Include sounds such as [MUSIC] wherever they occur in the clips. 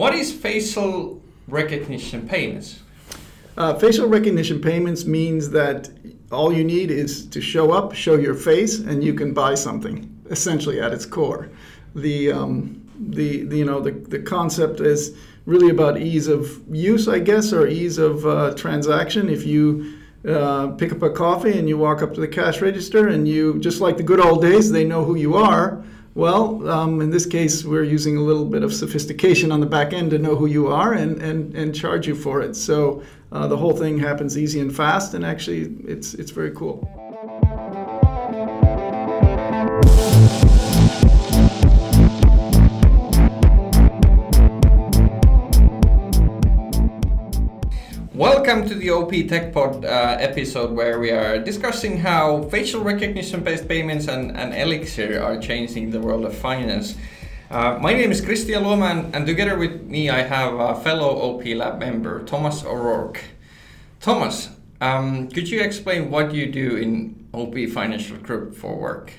What is facial recognition payments? Uh, facial recognition payments means that all you need is to show up, show your face, and you can buy something. Essentially, at its core, the um, the, the, you know the, the concept is really about ease of use, I guess, or ease of uh, transaction. If you uh, pick up a coffee and you walk up to the cash register and you just like the good old days, they know who you are. Well, um, in this case, we're using a little bit of sophistication on the back end to know who you are and, and, and charge you for it. So uh, the whole thing happens easy and fast, and actually, it's, it's very cool. Welcome to the OP Tech Pod uh, episode where we are discussing how facial recognition based payments and, and Elixir are changing the world of finance. Uh, my name is Christian Lohman, and together with me I have a fellow OP Lab member, Thomas O'Rourke. Thomas, um, could you explain what you do in OP Financial Group for work?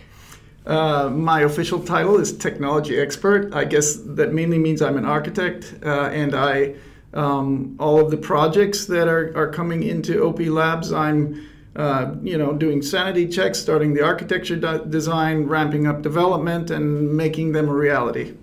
Uh, my official title is technology expert. I guess that mainly means I'm an architect, uh, and I um, all of the projects that are, are coming into OP Labs. I'm uh, you know, doing sanity checks, starting the architecture de- design, ramping up development, and making them a reality.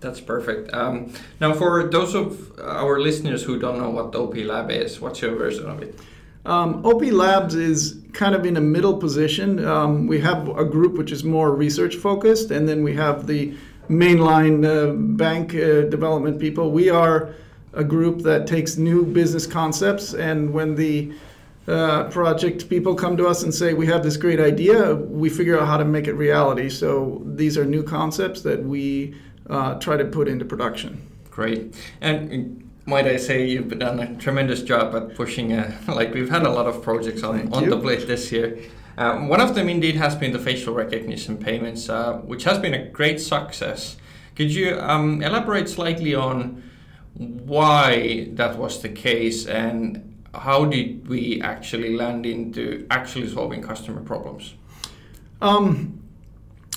That's perfect. Um, now, for those of our listeners who don't know what OP Lab is, what's your version of it? Um, OP Labs is kind of in a middle position. Um, we have a group which is more research focused, and then we have the mainline uh, bank uh, development people. We are a group that takes new business concepts, and when the uh, project people come to us and say we have this great idea, we figure out how to make it reality. So these are new concepts that we uh, try to put into production. Great, and might I say you've done a tremendous job at pushing. A, [LAUGHS] like we've had a lot of projects on on the plate this year. Uh, one of them indeed has been the facial recognition payments, uh, which has been a great success. Could you um, elaborate slightly on why that was the case and how did we actually land into actually solving customer problems? Um,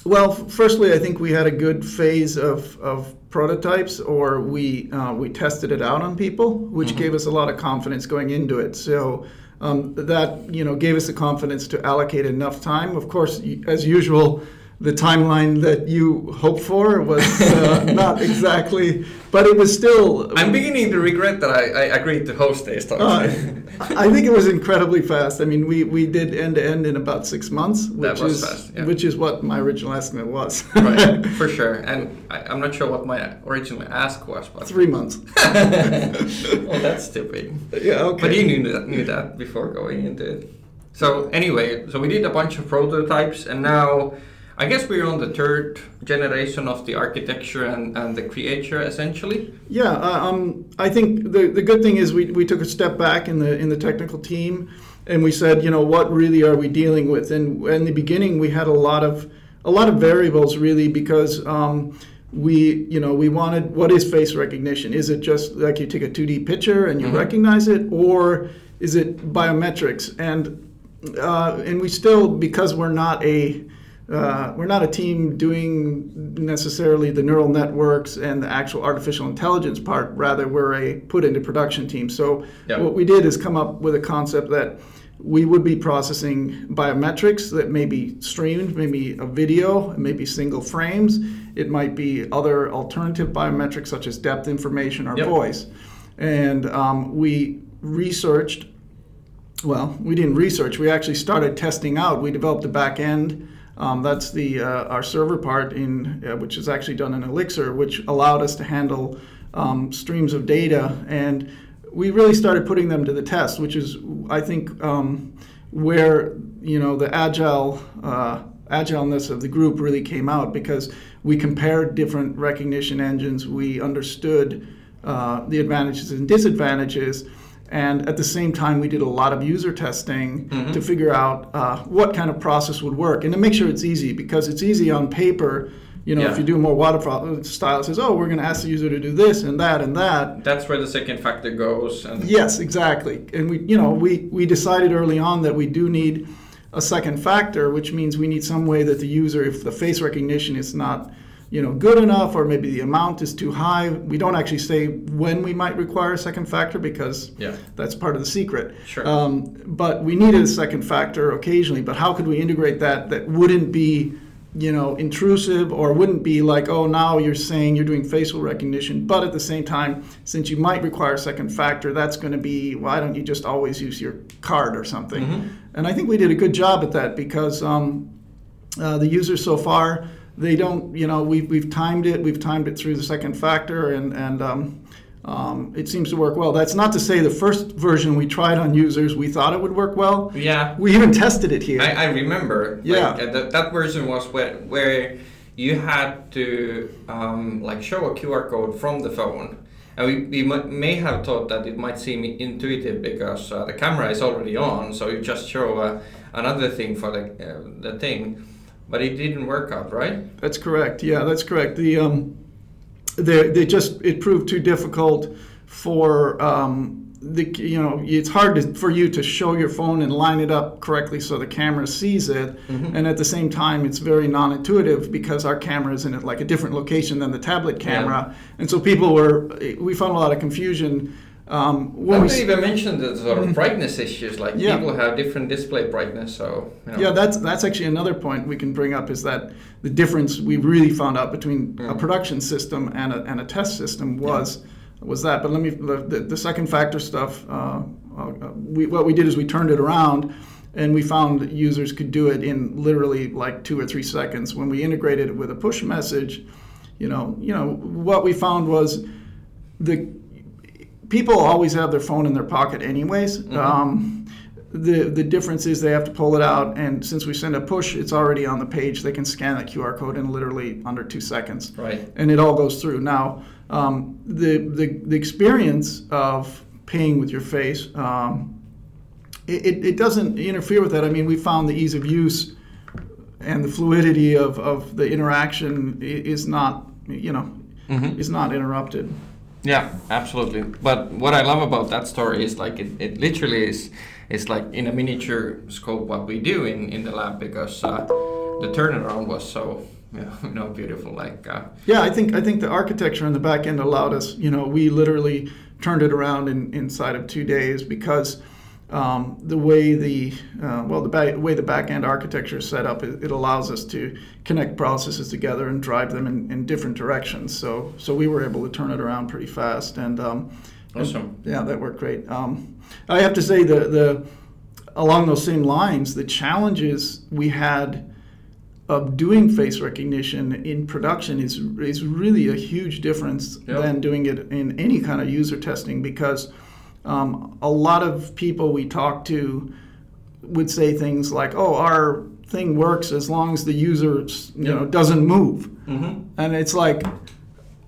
well, firstly, I think we had a good phase of, of prototypes, or we uh, we tested it out on people, which mm-hmm. gave us a lot of confidence going into it. So um, that you know gave us the confidence to allocate enough time. Of course, as usual, the timeline that you hoped for was uh, [LAUGHS] not exactly, but it was still. I'm beginning to regret that I, I agreed to host this talk. Uh, I think it was incredibly fast. I mean, we, we did end to end in about six months, which is fast, yeah. which is what my original estimate was. right, [LAUGHS] for sure. And I, am not sure what my original ask was, but three months. [LAUGHS] well, that's stupid. Yeah, okay. But you knew that knew that before going into it. So anyway, so we did a bunch of prototypes, and now I guess we're on the third generation of the architecture and, and the creator essentially. Yeah, uh, um, I think the, the good thing is we, we took a step back in the in the technical team and we said, you know, what really are we dealing with? And in the beginning, we had a lot of a lot of variables really because um, we you know we wanted what is face recognition? Is it just like you take a 2D picture and you mm-hmm. recognize it, or is it biometrics? And uh, and we still because we're not a uh, we're not a team doing necessarily the neural networks and the actual artificial intelligence part. Rather, we're a put into production team. So yep. what we did is come up with a concept that we would be processing biometrics that may be streamed, maybe a video, maybe single frames. It might be other alternative biometrics such as depth information or yep. voice. And um, we researched. Well, we didn't research. We actually started testing out. We developed a back end um, that's the uh, our server part in uh, which is actually done in Elixir, which allowed us to handle um, streams of data, and we really started putting them to the test, which is I think um, where you know the agile uh, agileness of the group really came out because we compared different recognition engines, we understood uh, the advantages and disadvantages and at the same time, we did a lot of user testing mm-hmm. to figure out uh, what kind of process would work and to make sure it's easy because it's easy on paper. You know, yeah. if you do more waterfall style, it says, "Oh, we're going to ask the user to do this and that and that." That's where the second factor goes. And yes, exactly. And we, you know, we we decided early on that we do need a second factor, which means we need some way that the user, if the face recognition is not you know, good enough, or maybe the amount is too high. We don't actually say when we might require a second factor because Yeah. that's part of the secret. Sure. Um, but we needed a second factor occasionally. But how could we integrate that that wouldn't be, you know, intrusive or wouldn't be like, oh, now you're saying you're doing facial recognition, but at the same time, since you might require a second factor, that's going to be why don't you just always use your card or something? And I think we did a good job at that because um, uh, the users so far they don't you know we've, we've timed it we've timed it through the second factor and and um, um, it seems to work well that's not to say the first version we tried on users we thought it would work well Yeah. we even tested it here I, I remember. Yeah. Like, uh, that, that version was where, where you had to um, like show a QR code from the phone. And we, we mi- may have thought that it might seem intuitive because uh, the camera is already on, so you just show uh, another thing for the, uh, the thing. But it didn't work out, right? That's correct. Yeah, that's correct. The um, they they just it proved too difficult for um, the you know it's hard to, for you to show your phone and line it up correctly so the camera sees it, and at the same time it's very non-intuitive because our camera is in like a different location than the tablet camera, and so people were we found a lot of confusion. Um, when When we even mentioned the sort of brightness issues, like Yeah. people have different display brightness, so you know. Yeah, that's that's actually another point we can bring up is that the difference we really found out between a production system and a, and a test system was was that. But let me the, the, second factor stuff. Uh, uh, we, what we did is we turned it around, and we found that users could do it in literally like two or three seconds. When we integrated it with a push message, you know, you know what we found was the people always have their phone in their pocket anyways. Um, the the difference is they have to pull it out, and since we send a push, it's already on the page. They can scan that QR code in literally under two seconds, Right. and it all goes through. Now, um, the, the the experience of paying with your face, um, it, it, it doesn't interfere with that. I mean, we found the ease of use and the fluidity of, of the interaction is not, you know, is not interrupted. Yeah, absolutely. But what I love about that story is like it, it literally is is like in a miniature scope what we do in, in the lab because uh, the turnaround was so [LAUGHS] you know, beautiful. Like uh, Yeah, I think I think the architecture in the back end allowed us. You know, we literally turned it around in, inside of two days because um, the way the uh, well the way the back end architecture is set up, it, it allows us to connect processes together and drive them in, in different directions. So so we were able to turn it around pretty fast and. Um, and- Awesome. yeah, that worked great. Um, I have to say the the along those same lines, the challenges we had of doing face recognition in production is is really a huge difference Yep. than doing it in any kind of user testing because um, a lot of people we talk to would say things like, "Oh, our thing works as long as the user you know doesn't move," and it's like.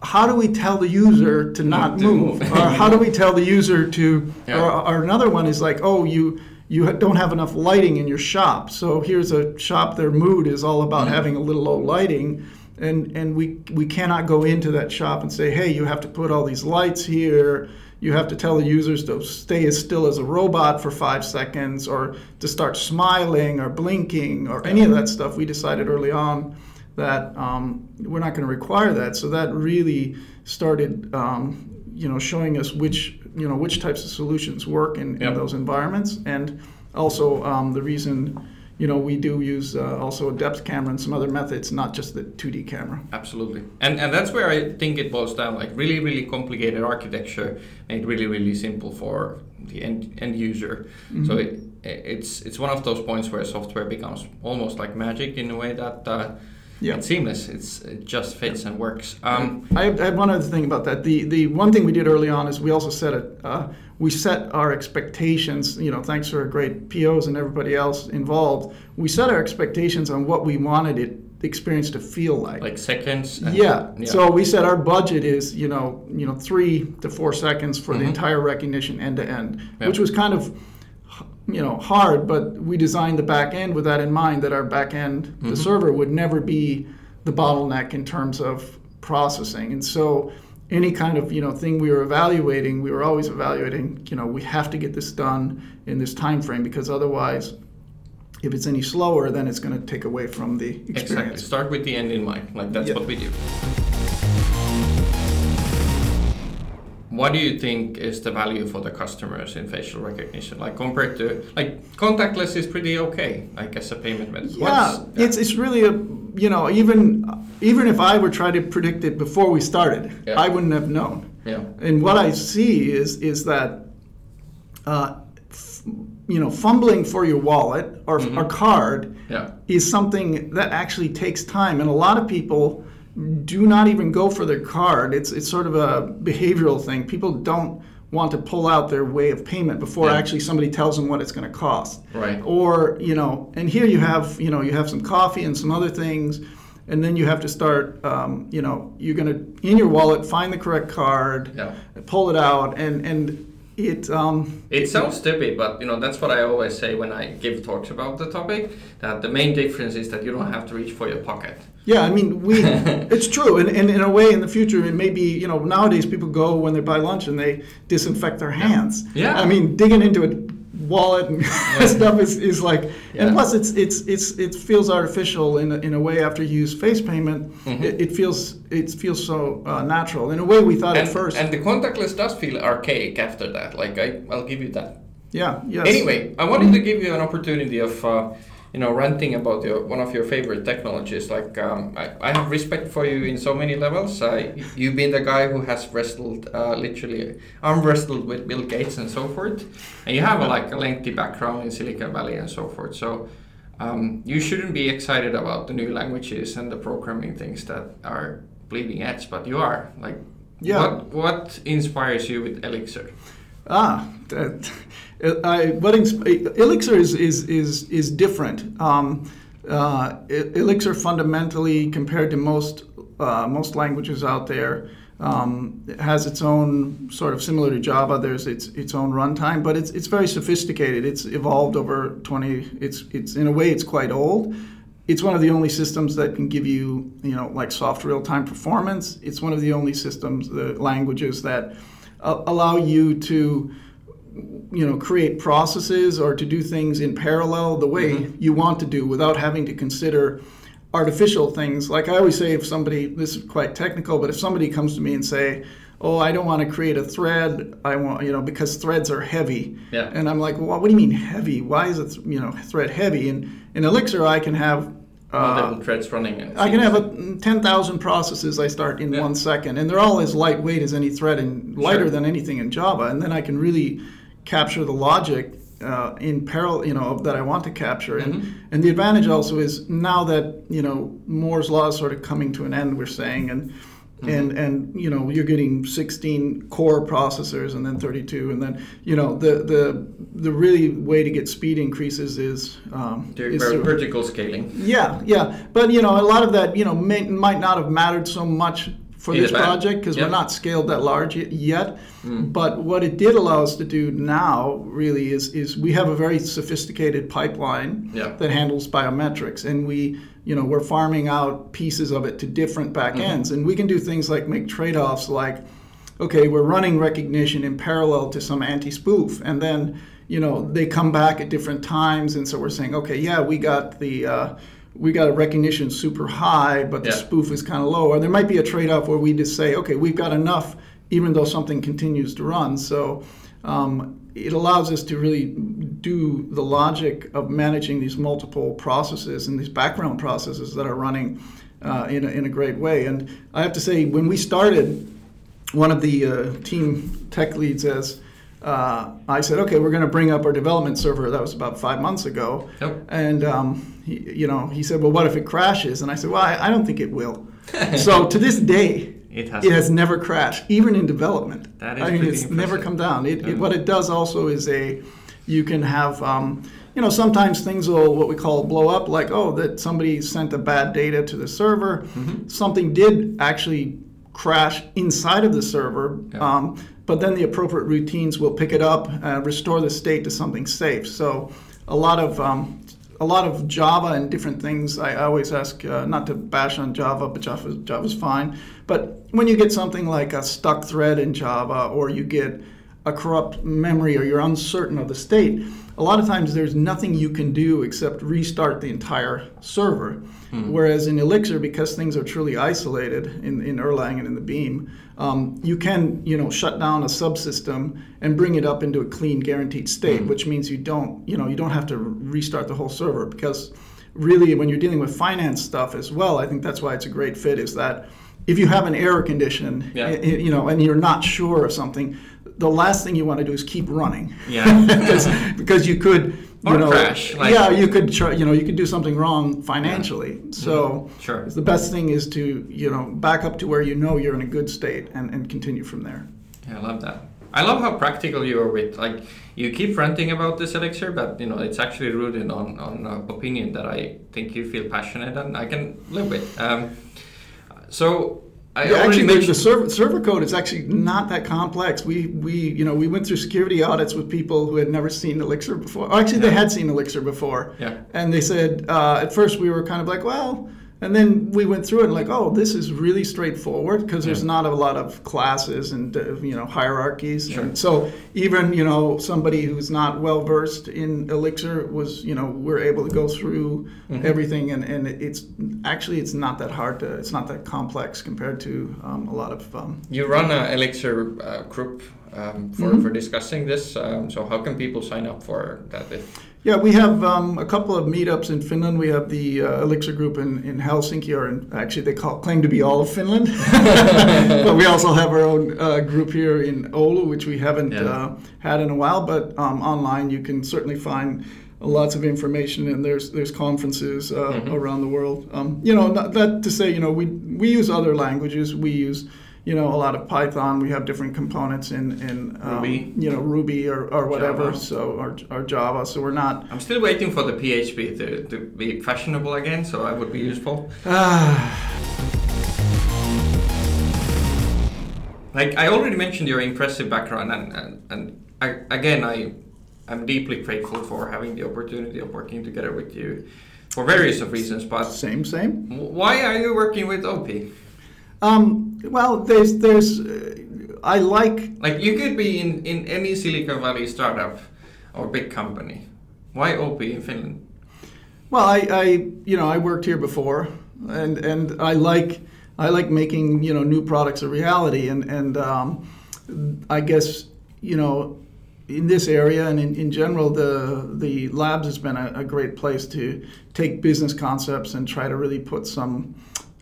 How do we tell the user to not to move? move. or how do we tell the user to? Yeah. Or, or another one is like, oh, you you don't have enough lighting in your shop. So here's a shop. Their mood is all about having a little low lighting, and and we we cannot go into that shop and say, hey, you have to put all these lights here. You have to tell the users to stay as still as a robot for five seconds, or to start smiling or blinking or any of that stuff. We decided early on that um, we're not going to require that. So that really started, um, you know, showing us which, you know, which types of solutions work in, Yep. in those environments, and also um, the reason, you know, we do use uh, also a depth camera and some other methods, not just the 2D camera. absolutely, and and that's where I think it boils down. Like really, really complicated architecture made really, really simple for the end end user. So it it's it's one of those points where software becomes almost like magic in a way that. Uh, Yeah. It's seamless. It's it just fits and works. Um, I have, I have one other thing about that. The the one thing we did early on is we also set it. Uh, we set our expectations. You know, thanks to our great POs and everybody else involved, we set our expectations on what we wanted it the experience to feel like. like seconds. and- yeah. So we said our budget is you know you know three to four seconds for the Mhm. entire recognition end to end, which was kind of you know hard, but we designed the back end with that in mind that our back end the Mhm. server would never be the bottleneck in terms of processing, and so any kind of you know thing we were evaluating, we were always evaluating. You know, we have to get this done in this time frame because otherwise if it's any slower, then it's going to take away from the experience. Exactly. Start with the end in mind. Like that's Yeah. what we do. What do you think is the value for the customers in facial recognition? Like compared to like contactless is pretty okay, like as a payment method. Yeah, What's- it's it's really a you know even even if I were trying to predict it before we started, Yeah. I wouldn't have known. yeah. And what I see is is that uh, f- you know fumbling for your wallet or, Mm-hmm. or card Yeah. is something that actually takes time, and a lot of people do not even go for their card. It's it's sort of a behavioral thing. People don't want to pull out their way of payment before Yeah. actually somebody tells them what it's going to cost Right. or you know and here you have you know you have some coffee and some other things and then you have to start um, you know you're going to in your wallet find the correct card Yeah. pull it out and and it um, It sounds stupid, but you know that's what I always say when I give talks about the topic. That the main difference is that you don't have to reach for your pocket. yeah i mean we [LAUGHS] it's true and, and in a way in the future it may be you know nowadays people go when they buy lunch and they disinfect their hands Yeah. i mean digging into a wallet and [LAUGHS] stuff is, is like Yeah. and plus it's it's it's it feels artificial in a, in a way after you use face payment Mm-hmm. it, it feels it feels so uh, natural in a way we thought And, at first and the contactless does feel archaic after that. Like I, I'll give you that. yeah yes Anyway, I wanted to give you an opportunity of, uh, you know, ranting about your one of your favorite technologies. Like, um, I, I have respect for you in so many levels. I, you've been the guy who has wrestled, uh, literally arm wrestled with Bill Gates and so forth, and you have a, like a lengthy background in Silicon Valley and so forth. So. Um, you shouldn't be excited about the new languages and the programming things that are bleeding edge, but you are. Like, Yeah. what what inspires you with Elixir? Ah, that, I, ins- Elixir is is is is different. Um, uh, Elixir fundamentally, compared to most uh, most languages out there, um, it has its own sort of similar to Java. There's its its own runtime, but it's it's very sophisticated. It's evolved over 20. It's it's in a way it's quite old. It's one of the only systems that can give you, you know, like soft real-time performance. It's one of the only systems, the languages that uh, allow you to you know create processes or to do things in parallel the way you want to do without having to consider artificial things. Like i always say if somebody this is quite technical but if somebody comes to me and say oh i don't want to create a thread i want you know because threads are heavy. Yeah. and i'm like well what do you mean heavy? Why is it you know thread heavy? And in elixir i can have uh, Multiple threads running. And I can have a, 10,000 processes I start in Yeah. one second, and they're all as lightweight as any thread and lighter Sure. than anything in Java. And then I can really capture the logic uh, in parallel, you know, that I want to capture. And Mm-hmm. and the advantage also is now that you know Moore's law is sort of coming to an end. We're saying and. Mm-hmm. And and you know you're getting 16 core processors and then 32 and then you know the the the really way to get speed increases is um, is ver- through- vertical scaling. yeah, yeah, but you know, a lot of that, you know, may, might not have mattered so much for In this back. project because Yeah. we're not scaled that large yet. But what it did allow us to do now, really, is is we have a very sophisticated pipeline Yeah. that handles biometrics, and we, you know, we're farming out pieces of it to different backends, and we can do things like make trade-offs, like, okay, we're running recognition in parallel to some anti-spoof, and then you know they come back at different times, and so we're saying, okay, yeah, we got the uh, we got a recognition super high, but the Yeah. spoof is kind of low, or there might be a trade-off where we just say, okay, we've got enough, even though something continues to run, so. Um, it allows us to really do the logic of managing these multiple processes and these background processes that are running uh, in, a, in a great way. And I have to say, when we started, one of the uh, team tech leads as uh, I said, okay, we're going to bring up our development server. That was about five months ago. Yep. And um, he, you know, he said, well, what if it crashes? And I said, well, I, I don't think it will. [LAUGHS] so to this day, It has. it has never crashed, even in development. That is I mean, it's never come down. It, Yeah. it, what it does also is a, you can have, um, you know, sometimes things will what we call blow up, like oh, that somebody sent a bad data to the server. Mm-hmm. Something did actually crash inside of the server, Yeah. um, but then the appropriate routines will pick it up, uh, restore the state to something safe. So a lot of um, a lot of Java and different things. I always ask uh, not to bash on Java, but Java Java's fine. But when you get something like a stuck thread in Java, or you get a corrupt memory or you're uncertain of the state, a lot of times there's nothing you can do except restart the entire server. Mm-hmm. Whereas in Elixir, because things are truly isolated in, in Erlang and in the Beam, um, you can you know shut down a subsystem and bring it up into a clean, guaranteed state, mm-hmm. which means you don't you know you don't have to restart the whole server because really when you're dealing with finance stuff as well, I think that's why it's a great fit. Is that if you have an error condition, yeah. you know, and you're not sure of something, the last thing you want to do is keep running. Yeah. [LAUGHS] because, because you could you or know, crash. Like, yeah, you could try, you know, you could do something wrong financially. Yeah. So mm-hmm. sure. the best thing is to, you know, back up to where you know you're in a good state and, and continue from there. Yeah, I love that. I love how practical you are with like you keep ranting about this elixir, but you know it's actually rooted on on opinion that I think you feel passionate and I can live with. Um, so I yeah, actually, the, the server, server code is actually not that complex. We we you know we went through security audits with people who had never seen Elixir before. actually, yeah. they had seen Elixir before. Yeah. And they said uh, at first we were kind of like, well, and then we went through it and like, oh, this is really straightforward because there's not a lot of classes and uh, you know hierarchies. Sure. And so even you know somebody who's not well versed in Elixir was you know we're able to go through mm-hmm. everything and, and it's actually it's not that hard to it's not that complex compared to um, a lot of. Um, you run an Elixir uh, group um, for, mm-hmm. for discussing this. Um, so how can people sign up for that? If yeah, we have um, a couple of meetups in Finland. We have the uh, Elixir group in, in Helsinki, or in, actually they call, claim to be all of Finland. [LAUGHS] but we also have our own uh, group here in Oulu, which we haven't yeah. uh, had in a while. But um, online, you can certainly find lots of information, and there's there's conferences uh, mm-hmm. around the world. Um, you know, that to say, you know, we we use other languages. We use you know a lot of Python. We have different components in in um, Ruby, you know Ruby or, or whatever. Java. So or, or Java. So we're not. I'm still waiting for the PHP to, to be fashionable again. So that would be useful. [SIGHS] like I already mentioned your impressive background, and and, and I, again I I'm deeply grateful for having the opportunity of working together with you for various of reasons. But same same. Why are you working with OP? Um, well, there's there's uh, I like like you could be in in any Silicon Valley startup or big company. Why OP in Finland? Well, I, I you know I worked here before, and and I like I like making you know new products a reality, and and um, I guess you know in this area and in, in general, the the labs has been a, a great place to take business concepts and try to really put some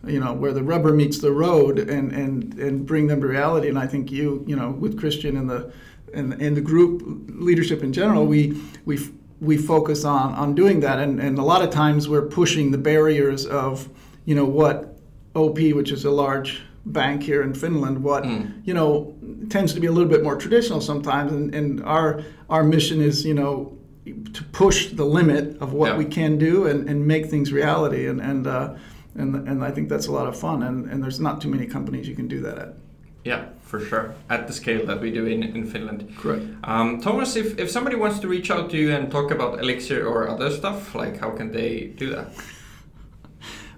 you know where the rubber meets the road and and and bring them to reality and i think you you know with christian and the and, and the group leadership in general we we we focus on on doing that and and a lot of times we're pushing the barriers of you know what op which is a large bank here in finland what mm. you know tends to be a little bit more traditional sometimes and and our our mission is you know to push the limit of what yeah. we can do and, and make things reality and and uh, and and I think that's a lot of fun. And and there's not too many companies you can do that at. Yeah, for sure. At the scale that we do in, in Finland. Correct. Um, Thomas, if, if somebody wants to reach out to you and talk about Elixir or other stuff, like how can they do that? [LAUGHS]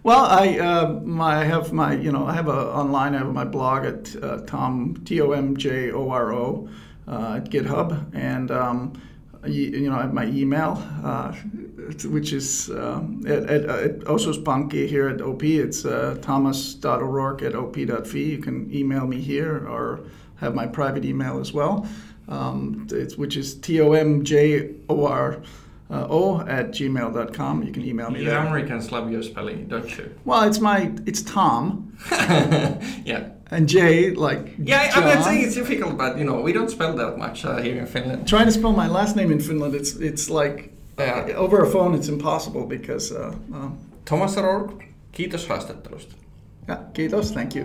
Well, I uh, my, I have my you know I have a online I have my blog at uh, Tom T O M J O R O uh, at GitHub and. Um, you know, I have my email, uh, which is um, at, at, at Osuuspankki here at OP. It's uh, thomas.o'rourke at op.fi. You can email me here or have my private email as well, um, which is T O M J O R uh, o at gmail.com. You can email me you there. Americans love your spelling, don't you? Well, it's my, it's Tom. [LAUGHS] yeah. And J, like. Yeah, John. I'm not saying it's difficult, but you know, we don't spell that much uh, here in Finland. Trying to spell my last name in Finland, it's it's like uh, over a phone, it's impossible because. Uh, um, Thomas O'Rourke, kiitos haastattelusta. Yeah, kiitos, thank you.